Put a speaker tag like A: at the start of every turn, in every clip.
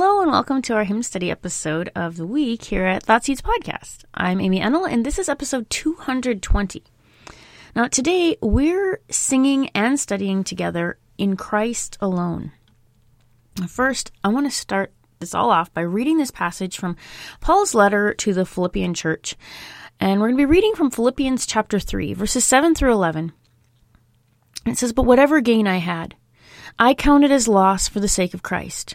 A: Hello and welcome to our hymn study episode of the week here at Thought Seeds Podcast. I'm Amy Ennel and this is episode 220. Now today we're singing and studying together in Christ alone. First, I want to start this all off by reading this passage from Paul's letter to the Philippian church. And we're going to be reading from Philippians chapter 3, verses 7 through 11. It says, But whatever gain I had, I counted as loss for the sake of Christ.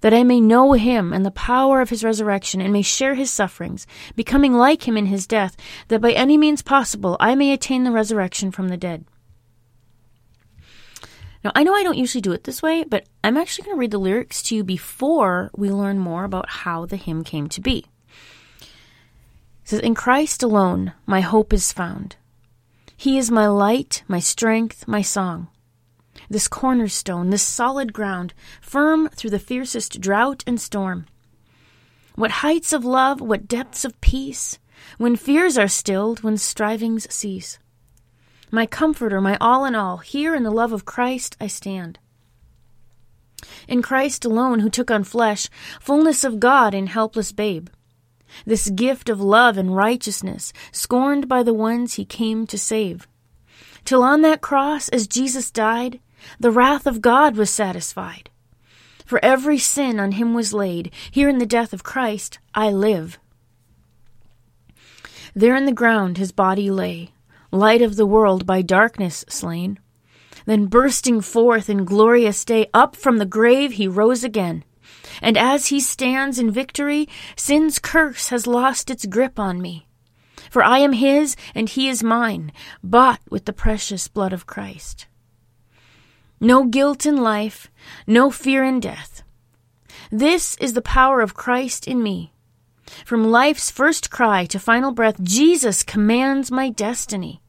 A: that I may know him and the power of his resurrection, and may share his sufferings, becoming like him in his death, that by any means possible I may attain the resurrection from the dead. Now, I know I don't usually do it this way, but I'm actually going to read the lyrics to you before we learn more about how the hymn came to be. It says, In Christ alone my hope is found. He is my light, my strength, my song this cornerstone, this solid ground, firm through the fiercest drought and storm. What heights of love, what depths of peace, when fears are stilled, when strivings cease. My comforter, my all in all, here in the love of Christ I stand. In Christ alone, who took on flesh, fullness of God in helpless babe. This gift of love and righteousness, scorned by the ones he came to save. Till on that cross, as Jesus died, the wrath of God was satisfied. For every sin on him was laid. Here in the death of Christ I live. There in the ground his body lay, light of the world by darkness slain. Then bursting forth in glorious day, up from the grave he rose again. And as he stands in victory, sin's curse has lost its grip on me. For I am his and he is mine, bought with the precious blood of Christ. No guilt in life, no fear in death. This is the power of Christ in me. From life's first cry to final breath, Jesus commands my destiny.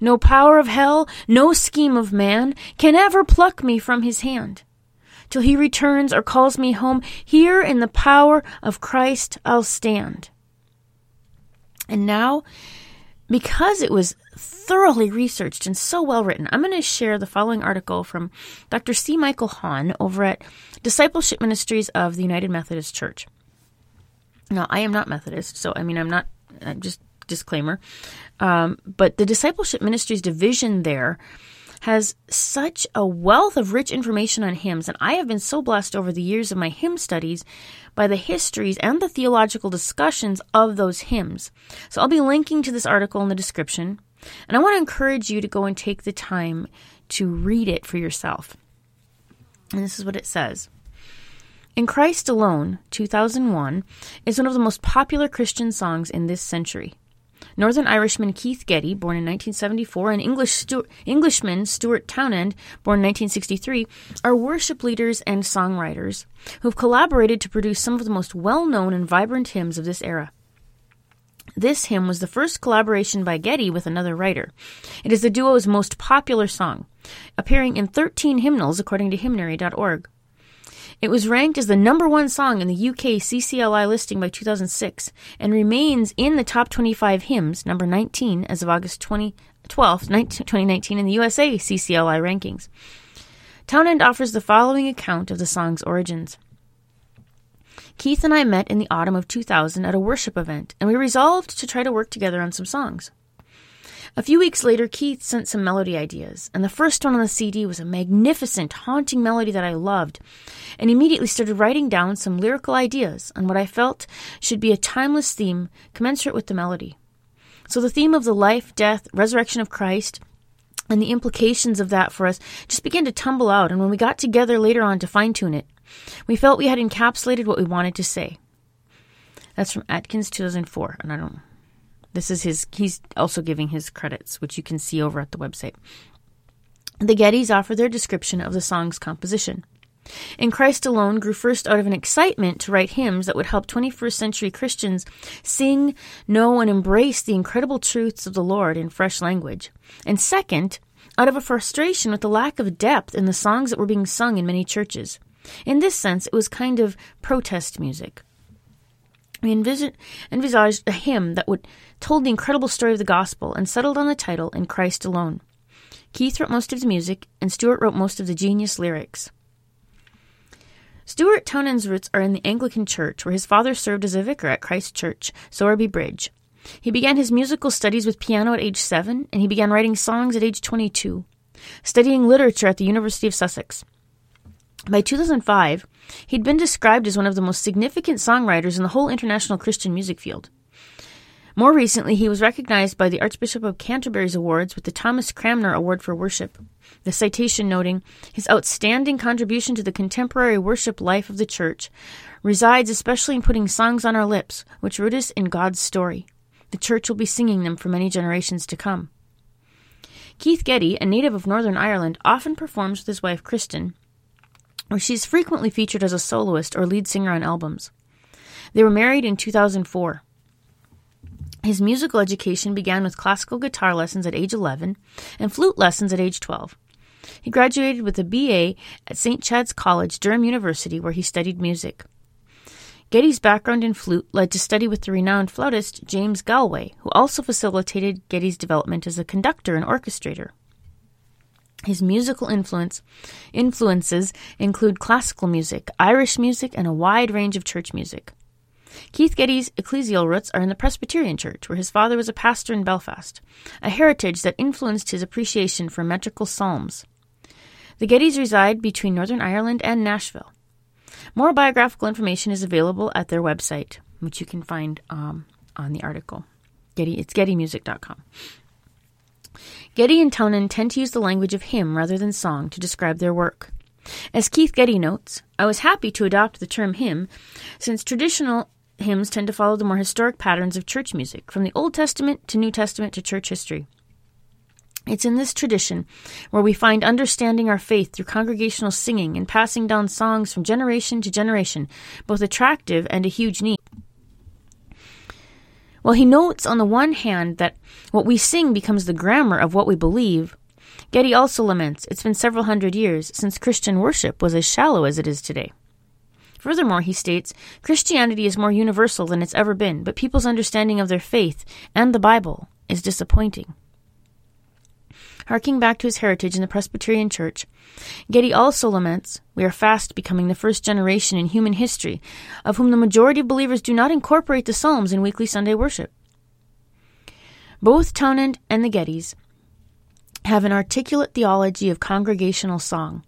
A: No power of hell, no scheme of man can ever pluck me from his hand. Till he returns or calls me home, here in the power of Christ I'll stand. And now, because it was thoroughly researched and so well written, I'm going to share the following article from Dr. C. Michael Hawn over at Discipleship Ministries of the United Methodist Church. Now, I am not Methodist, so I mean, I'm not, I'm just disclaimer. Um, but the Discipleship Ministries division there has such a wealth of rich information on hymns, and I have been so blessed over the years of my hymn studies by the histories and the theological discussions of those hymns. So I'll be linking to this article in the description, and I want to encourage you to go and take the time to read it for yourself. And this is what it says. In Christ Alone, 2001, is one of the most popular Christian songs in this century. Northern Irishman Keith Getty, born in 1974, and English Stu- Englishman Stuart Townend, born in 1963, are worship leaders and songwriters who have collaborated to produce some of the most well known and vibrant hymns of this era. This hymn was the first collaboration by Getty with another writer. It is the duo's most popular song, appearing in 13 hymnals according to hymnary.org. It was ranked as the number one song in the UK CCLI listing by 2006 and remains in the top 25 hymns, number 19, as of August 20, 12, 2019, in the USA CCLI rankings. Townend offers the following account of the song's origins. Keith and I met in the autumn of 2000 at a worship event, and we resolved to try to work together on some songs. A few weeks later, Keith sent some melody ideas, and the first one on the CD was a magnificent, haunting melody that I loved, and immediately started writing down some lyrical ideas on what I felt should be a timeless theme commensurate with the melody. So the theme of the life, death, resurrection of Christ, and the implications of that for us just began to tumble out, and when we got together later on to fine tune it, we felt we had encapsulated what we wanted to say. That's from Atkins 2004, and I don't this is his, he's also giving his credits, which you can see over at the website. The Gettys offer their description of the song's composition. In Christ Alone grew first out of an excitement to write hymns that would help 21st century Christians sing, know, and embrace the incredible truths of the Lord in fresh language. And second, out of a frustration with the lack of depth in the songs that were being sung in many churches. In this sense, it was kind of protest music. We envisaged a hymn that would told the incredible story of the gospel and settled on the title In Christ Alone. Keith wrote most of the music, and Stuart wrote most of the genius lyrics. Stuart Townend's roots are in the Anglican Church, where his father served as a vicar at Christ Church, Sowerby Bridge. He began his musical studies with piano at age seven, and he began writing songs at age 22, studying literature at the University of Sussex. By 2005, he'd been described as one of the most significant songwriters in the whole international Christian music field. More recently, he was recognized by the Archbishop of Canterbury's awards with the Thomas Cranmer Award for Worship. The citation noting his outstanding contribution to the contemporary worship life of the Church resides especially in putting songs on our lips, which root us in God's story. The Church will be singing them for many generations to come. Keith Getty, a native of Northern Ireland, often performs with his wife Kristyn where she's frequently featured as a soloist or lead singer on albums. They were married in 2004. His musical education began with classical guitar lessons at age 11 and flute lessons at age 12. He graduated with a BA at St. Chad's College, Durham University, where he studied music. Getty's background in flute led to study with the renowned flautist James Galway, who also facilitated Getty's development as a conductor and orchestrator. His musical influence influences include classical music, Irish music, and a wide range of church music. Keith Getty's ecclesial roots are in the Presbyterian Church, where his father was a pastor in Belfast, a heritage that influenced his appreciation for metrical psalms. The Gettys reside between Northern Ireland and Nashville. More biographical information is available at their website, which you can find um, on the article. Getty, it's gettymusic.com. Getty and Townend tend to use the language of hymn rather than song to describe their work. As Keith Getty notes, I was happy to adopt the term hymn, since traditional hymns tend to follow the more historic patterns of church music, from the Old Testament to New Testament to church history. It's in this tradition where we find understanding our faith through congregational singing and passing down songs from generation to generation, both attractive and a huge need. While he notes on the one hand that what we sing becomes the grammar of what we believe, Getty also laments it's been several hundred years since Christian worship was as shallow as it is today. Furthermore, he states, Christianity is more universal than it's ever been, but people's understanding of their faith and the Bible is disappointing. Harking back to his heritage in the Presbyterian Church, Getty also laments we are fast becoming the first generation in human history of whom the majority of believers do not incorporate the Psalms in weekly Sunday worship. Both Townend and the Gettys have an articulate theology of congregational song.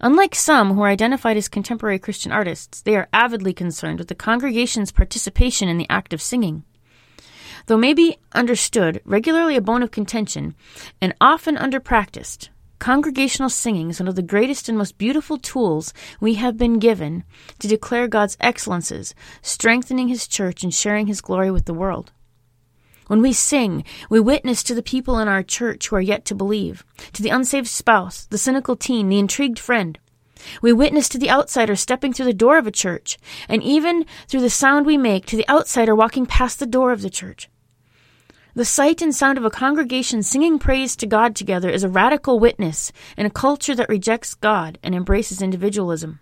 A: Unlike some who are identified as contemporary Christian artists, they are avidly concerned with the congregation's participation in the act of singing. Though maybe understood, regularly a bone of contention, and often underpracticed, congregational singing is one of the greatest and most beautiful tools we have been given to declare God's excellences, strengthening His church and sharing His glory with the world. When we sing, we witness to the people in our church who are yet to believe, to the unsaved spouse, the cynical teen, the intrigued friend. We witness to the outsider stepping through the door of a church, and even through the sound we make to the outsider walking past the door of the church. The sight and sound of a congregation singing praise to God together is a radical witness in a culture that rejects God and embraces individualism.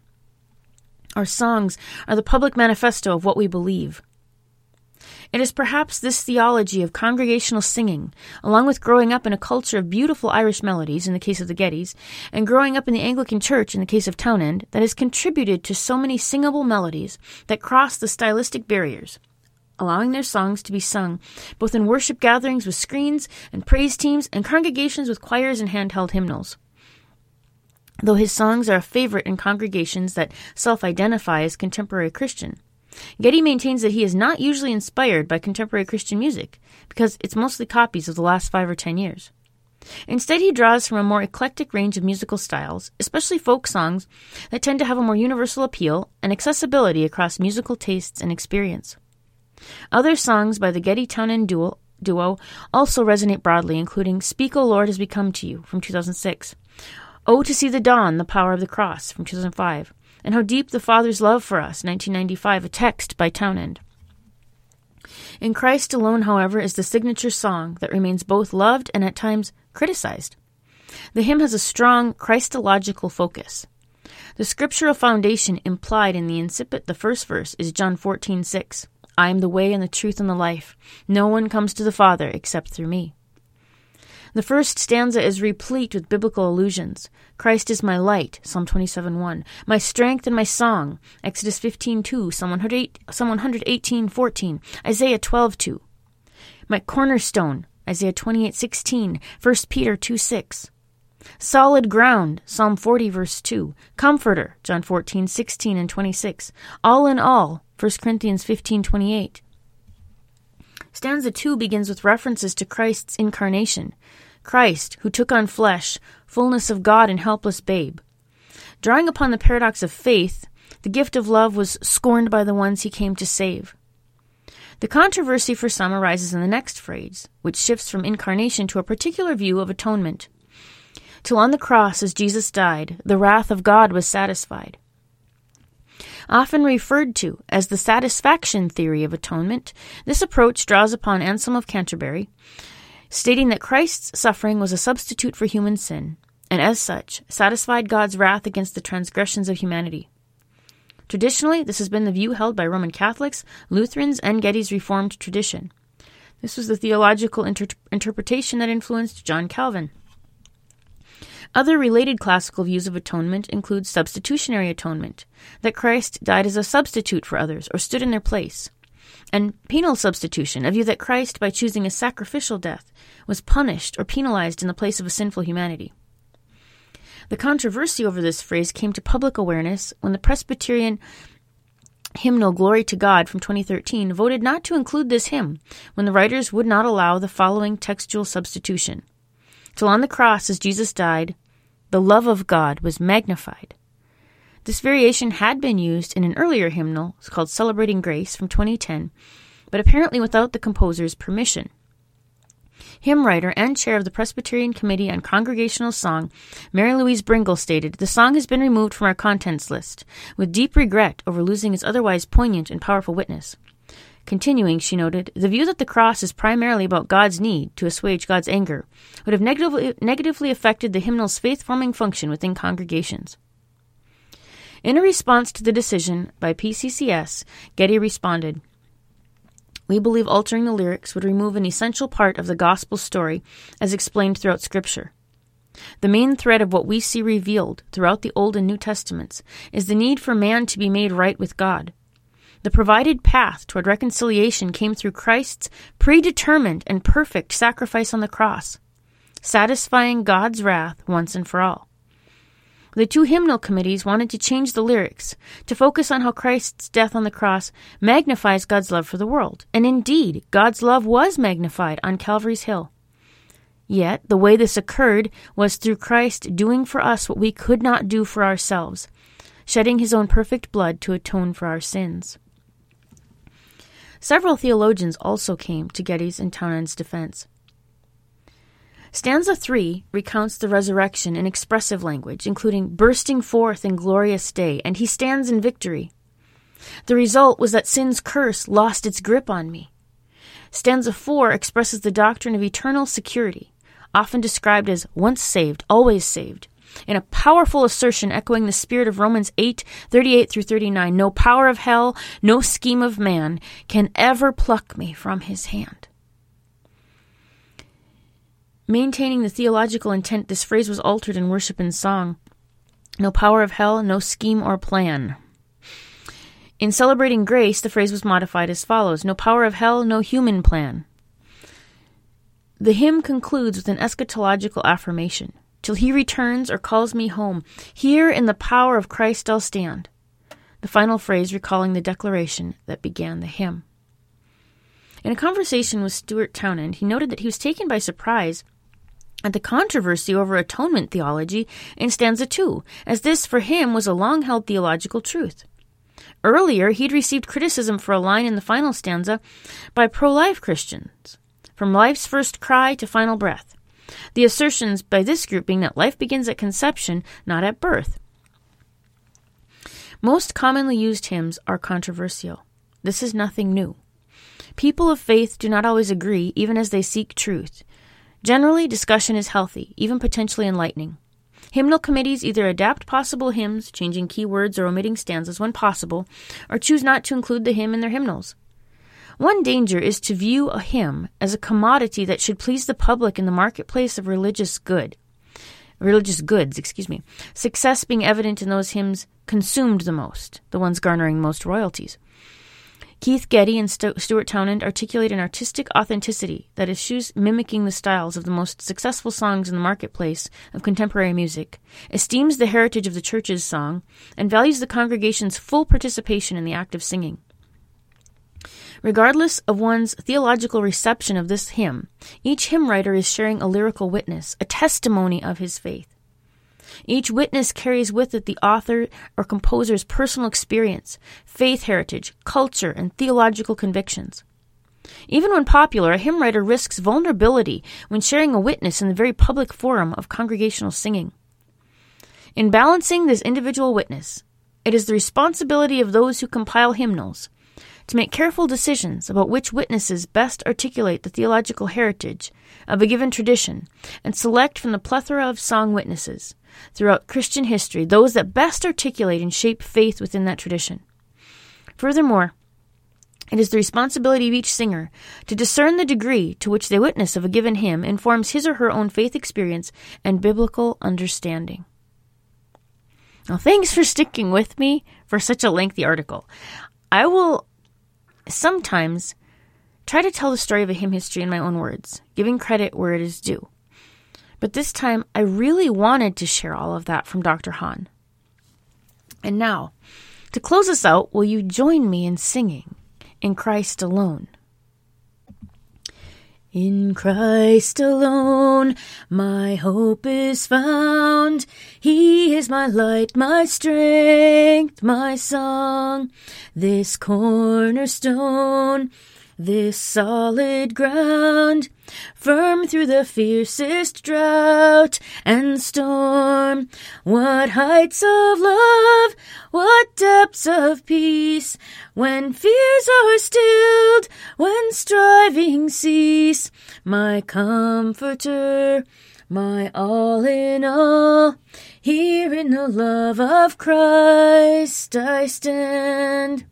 A: Our songs are the public manifesto of what we believe. It is perhaps this theology of congregational singing, along with growing up in a culture of beautiful Irish melodies in the case of the Gettys, and growing up in the Anglican Church in the case of Townend, that has contributed to so many singable melodies that cross the stylistic barriers, allowing their songs to be sung both in worship gatherings with screens and praise teams and congregations with choirs and handheld hymnals. Though his songs are a favorite in congregations that self identify as contemporary Christian, Getty maintains that he is not usually inspired by contemporary Christian music because it's mostly copies of the last five or ten years. Instead, he draws from a more eclectic range of musical styles, especially folk songs that tend to have a more universal appeal and accessibility across musical tastes and experience. Other songs by the Getty Townend duo, duo also resonate broadly, including Speak, O Lord, Has Become to You from 2006, Oh, to See the Dawn, The Power of the Cross from 2005, and How Deep the Father's Love for Us, 1995, a text by Townend. In Christ alone, however, is the signature song that remains both loved and at times criticized. The hymn has a strong Christological focus. The scriptural foundation implied in the incipit, the first verse, is John 14:6. I am the way and the truth and the life. No one comes to the Father except through me. The first stanza is replete with biblical allusions. Christ is my light, Psalm 27:1. My strength and my song, Exodus 15:2, Psalm 108, Psalm 118:14, Isaiah 12:2. My cornerstone, Isaiah 28:16, 1 Peter 2:6. Solid ground, Psalm 40 verse 2. Comforter, John 14, 16 and 26. All in all, 1 Corinthians 15, 28. Stanza 2 begins with references to Christ's incarnation. Christ, who took on flesh, fullness of God and helpless babe. Drawing upon the paradox of faith, the gift of love was scorned by the ones he came to save. The controversy for some arises in the next phrase, which shifts from incarnation to a particular view of atonement. Till on the cross, as Jesus died, the wrath of God was satisfied. Often referred to as the satisfaction theory of atonement, this approach draws upon Anselm of Canterbury, stating that Christ's suffering was a substitute for human sin, and as such, satisfied God's wrath against the transgressions of humanity. Traditionally, this has been the view held by Roman Catholics, Lutherans, and Getty's Reformed tradition. This was the theological inter- interpretation that influenced John Calvin. Other related classical views of atonement include substitutionary atonement, that Christ died as a substitute for others or stood in their place, and penal substitution, a view that Christ, by choosing a sacrificial death, was punished or penalized in the place of a sinful humanity. The controversy over this phrase came to public awareness when the Presbyterian hymnal Glory to God from 2013 voted not to include this hymn when the writers would not allow the following textual substitution. Till on the cross, as Jesus died, the love of God was magnified. This variation had been used in an earlier hymnal called Celebrating Grace from 2010, but apparently without the composer's permission. Hymn writer and chair of the Presbyterian Committee on Congregational Song, Mary Louise Bringle stated, The song has been removed from our contents list, with deep regret over losing its otherwise poignant and powerful witness. Continuing, she noted, the view that the cross is primarily about God's need to assuage God's anger would have negatively, negatively affected the hymnal's faith forming function within congregations. In a response to the decision by PCCS, Getty responded, We believe altering the lyrics would remove an essential part of the gospel story as explained throughout Scripture. The main thread of what we see revealed throughout the Old and New Testaments is the need for man to be made right with God. The provided path toward reconciliation came through Christ's predetermined and perfect sacrifice on the cross, satisfying God's wrath once and for all. The two hymnal committees wanted to change the lyrics to focus on how Christ's death on the cross magnifies God's love for the world. And indeed, God's love was magnified on Calvary's Hill. Yet, the way this occurred was through Christ doing for us what we could not do for ourselves, shedding his own perfect blood to atone for our sins. Several theologians also came to Getty's and Townend's defense. Stanza 3 recounts the resurrection in expressive language, including bursting forth in glorious day, and he stands in victory. The result was that sin's curse lost its grip on me. Stanza 4 expresses the doctrine of eternal security, often described as once saved, always saved, in a powerful assertion echoing the spirit of Romans 8 38 through 39. No power of hell, no scheme of man can ever pluck me from his hand. Maintaining the theological intent, this phrase was altered in worship and song. No power of hell, no scheme or plan. In celebrating grace, the phrase was modified as follows No power of hell, no human plan. The hymn concludes with an eschatological affirmation Till he returns or calls me home, here in the power of Christ I'll stand. The final phrase recalling the declaration that began the hymn. In a conversation with Stuart Townend, he noted that he was taken by surprise at the controversy over atonement theology in stanza 2, as this for him was a long held theological truth. Earlier, he'd received criticism for a line in the final stanza by pro life Christians from life's first cry to final breath. The assertions by this group being that life begins at conception, not at birth. Most commonly used hymns are controversial. This is nothing new. People of faith do not always agree, even as they seek truth. Generally, discussion is healthy, even potentially enlightening. Hymnal committees either adapt possible hymns, changing key words or omitting stanzas when possible, or choose not to include the hymn in their hymnals. One danger is to view a hymn as a commodity that should please the public in the marketplace of religious good. Religious goods, excuse me. Success being evident in those hymns consumed the most, the ones garnering most royalties. Keith Getty and St- Stuart Townend articulate an artistic authenticity that eschews mimicking the styles of the most successful songs in the marketplace of contemporary music, esteems the heritage of the church's song, and values the congregation's full participation in the act of singing. Regardless of one's theological reception of this hymn, each hymn writer is sharing a lyrical witness, a testimony of his faith. Each witness carries with it the author or composer's personal experience, faith heritage, culture, and theological convictions. Even when popular, a hymn writer risks vulnerability when sharing a witness in the very public forum of congregational singing. In balancing this individual witness, it is the responsibility of those who compile hymnals to make careful decisions about which witnesses best articulate the theological heritage of a given tradition and select from the plethora of song witnesses throughout Christian history those that best articulate and shape faith within that tradition. Furthermore, it is the responsibility of each singer to discern the degree to which the witness of a given hymn informs his or her own faith experience and biblical understanding. Now, thanks for sticking with me for such a lengthy article. I will sometimes try to tell the story of a hymn history in my own words, giving credit where it is due. But this time, I really wanted to share all of that from Dr. Hawn. And now, to close us out, will you join me in singing In Christ Alone? In Christ alone my hope is found. My light, my strength, my song. This cornerstone this solid ground, firm through the fiercest drought and storm. What heights of love, what depths of peace, when fears are stilled, when striving cease, my comforter, my all in all. Here in the love of Christ I stand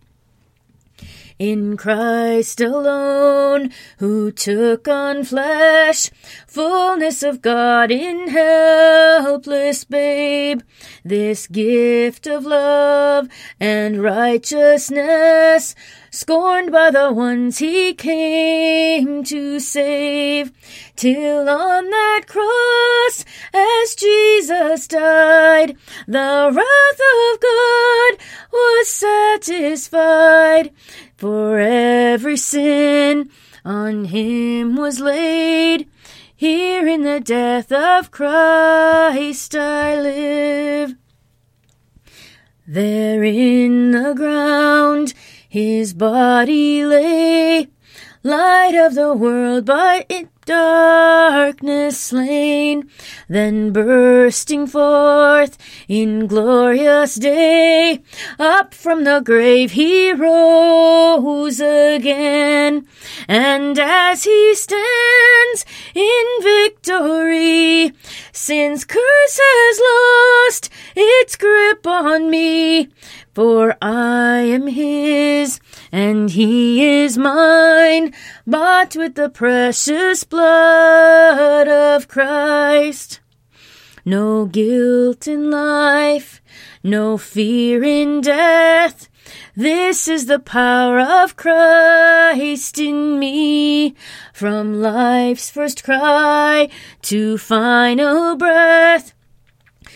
A: in Christ alone, who took on flesh, fullness of God in helpless babe, this gift of love and righteousness, scorned by the ones he came to save, till on that cross, as Jesus died, the wrath of God was satisfied. For every sin on him was laid. Here in the death of Christ I live. There in the ground his body lay, light of the world, but in darkness slain, then bursting forth in glorious day, up from the grave he rose again, And as he stands in victory, sin's curse has lost its grip on me. For I am his, and he is mine, bought with the precious blood of Christ. No guilt in life, no fear in death. This is the power of Christ in me. From life's first cry to final breath.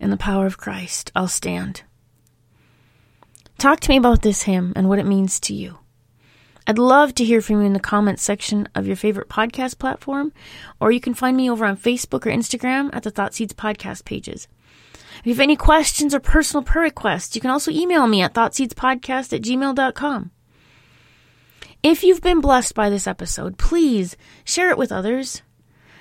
A: in the power of Christ I'll stand. Talk to me about this hymn and what it means to you. I'd love to hear from you in the comments section of your favorite podcast platform, or you can find me over on Facebook or Instagram at the Thought Seeds podcast pages. If you have any questions or personal prayer requests, you can also email me at thoughtseedspodcast at gmail.com. If you've been blessed by this episode, please share it with others.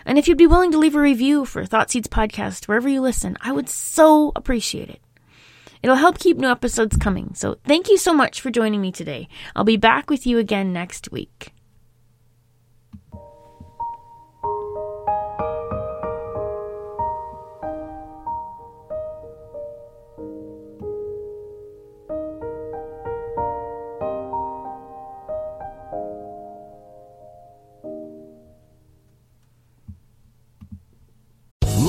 A: And if you'd be willing to leave a review for Thought Seeds Podcast wherever you listen, I would so appreciate it. It'll help keep new episodes coming. So thank you so much for joining me today. I'll be back with you again next week.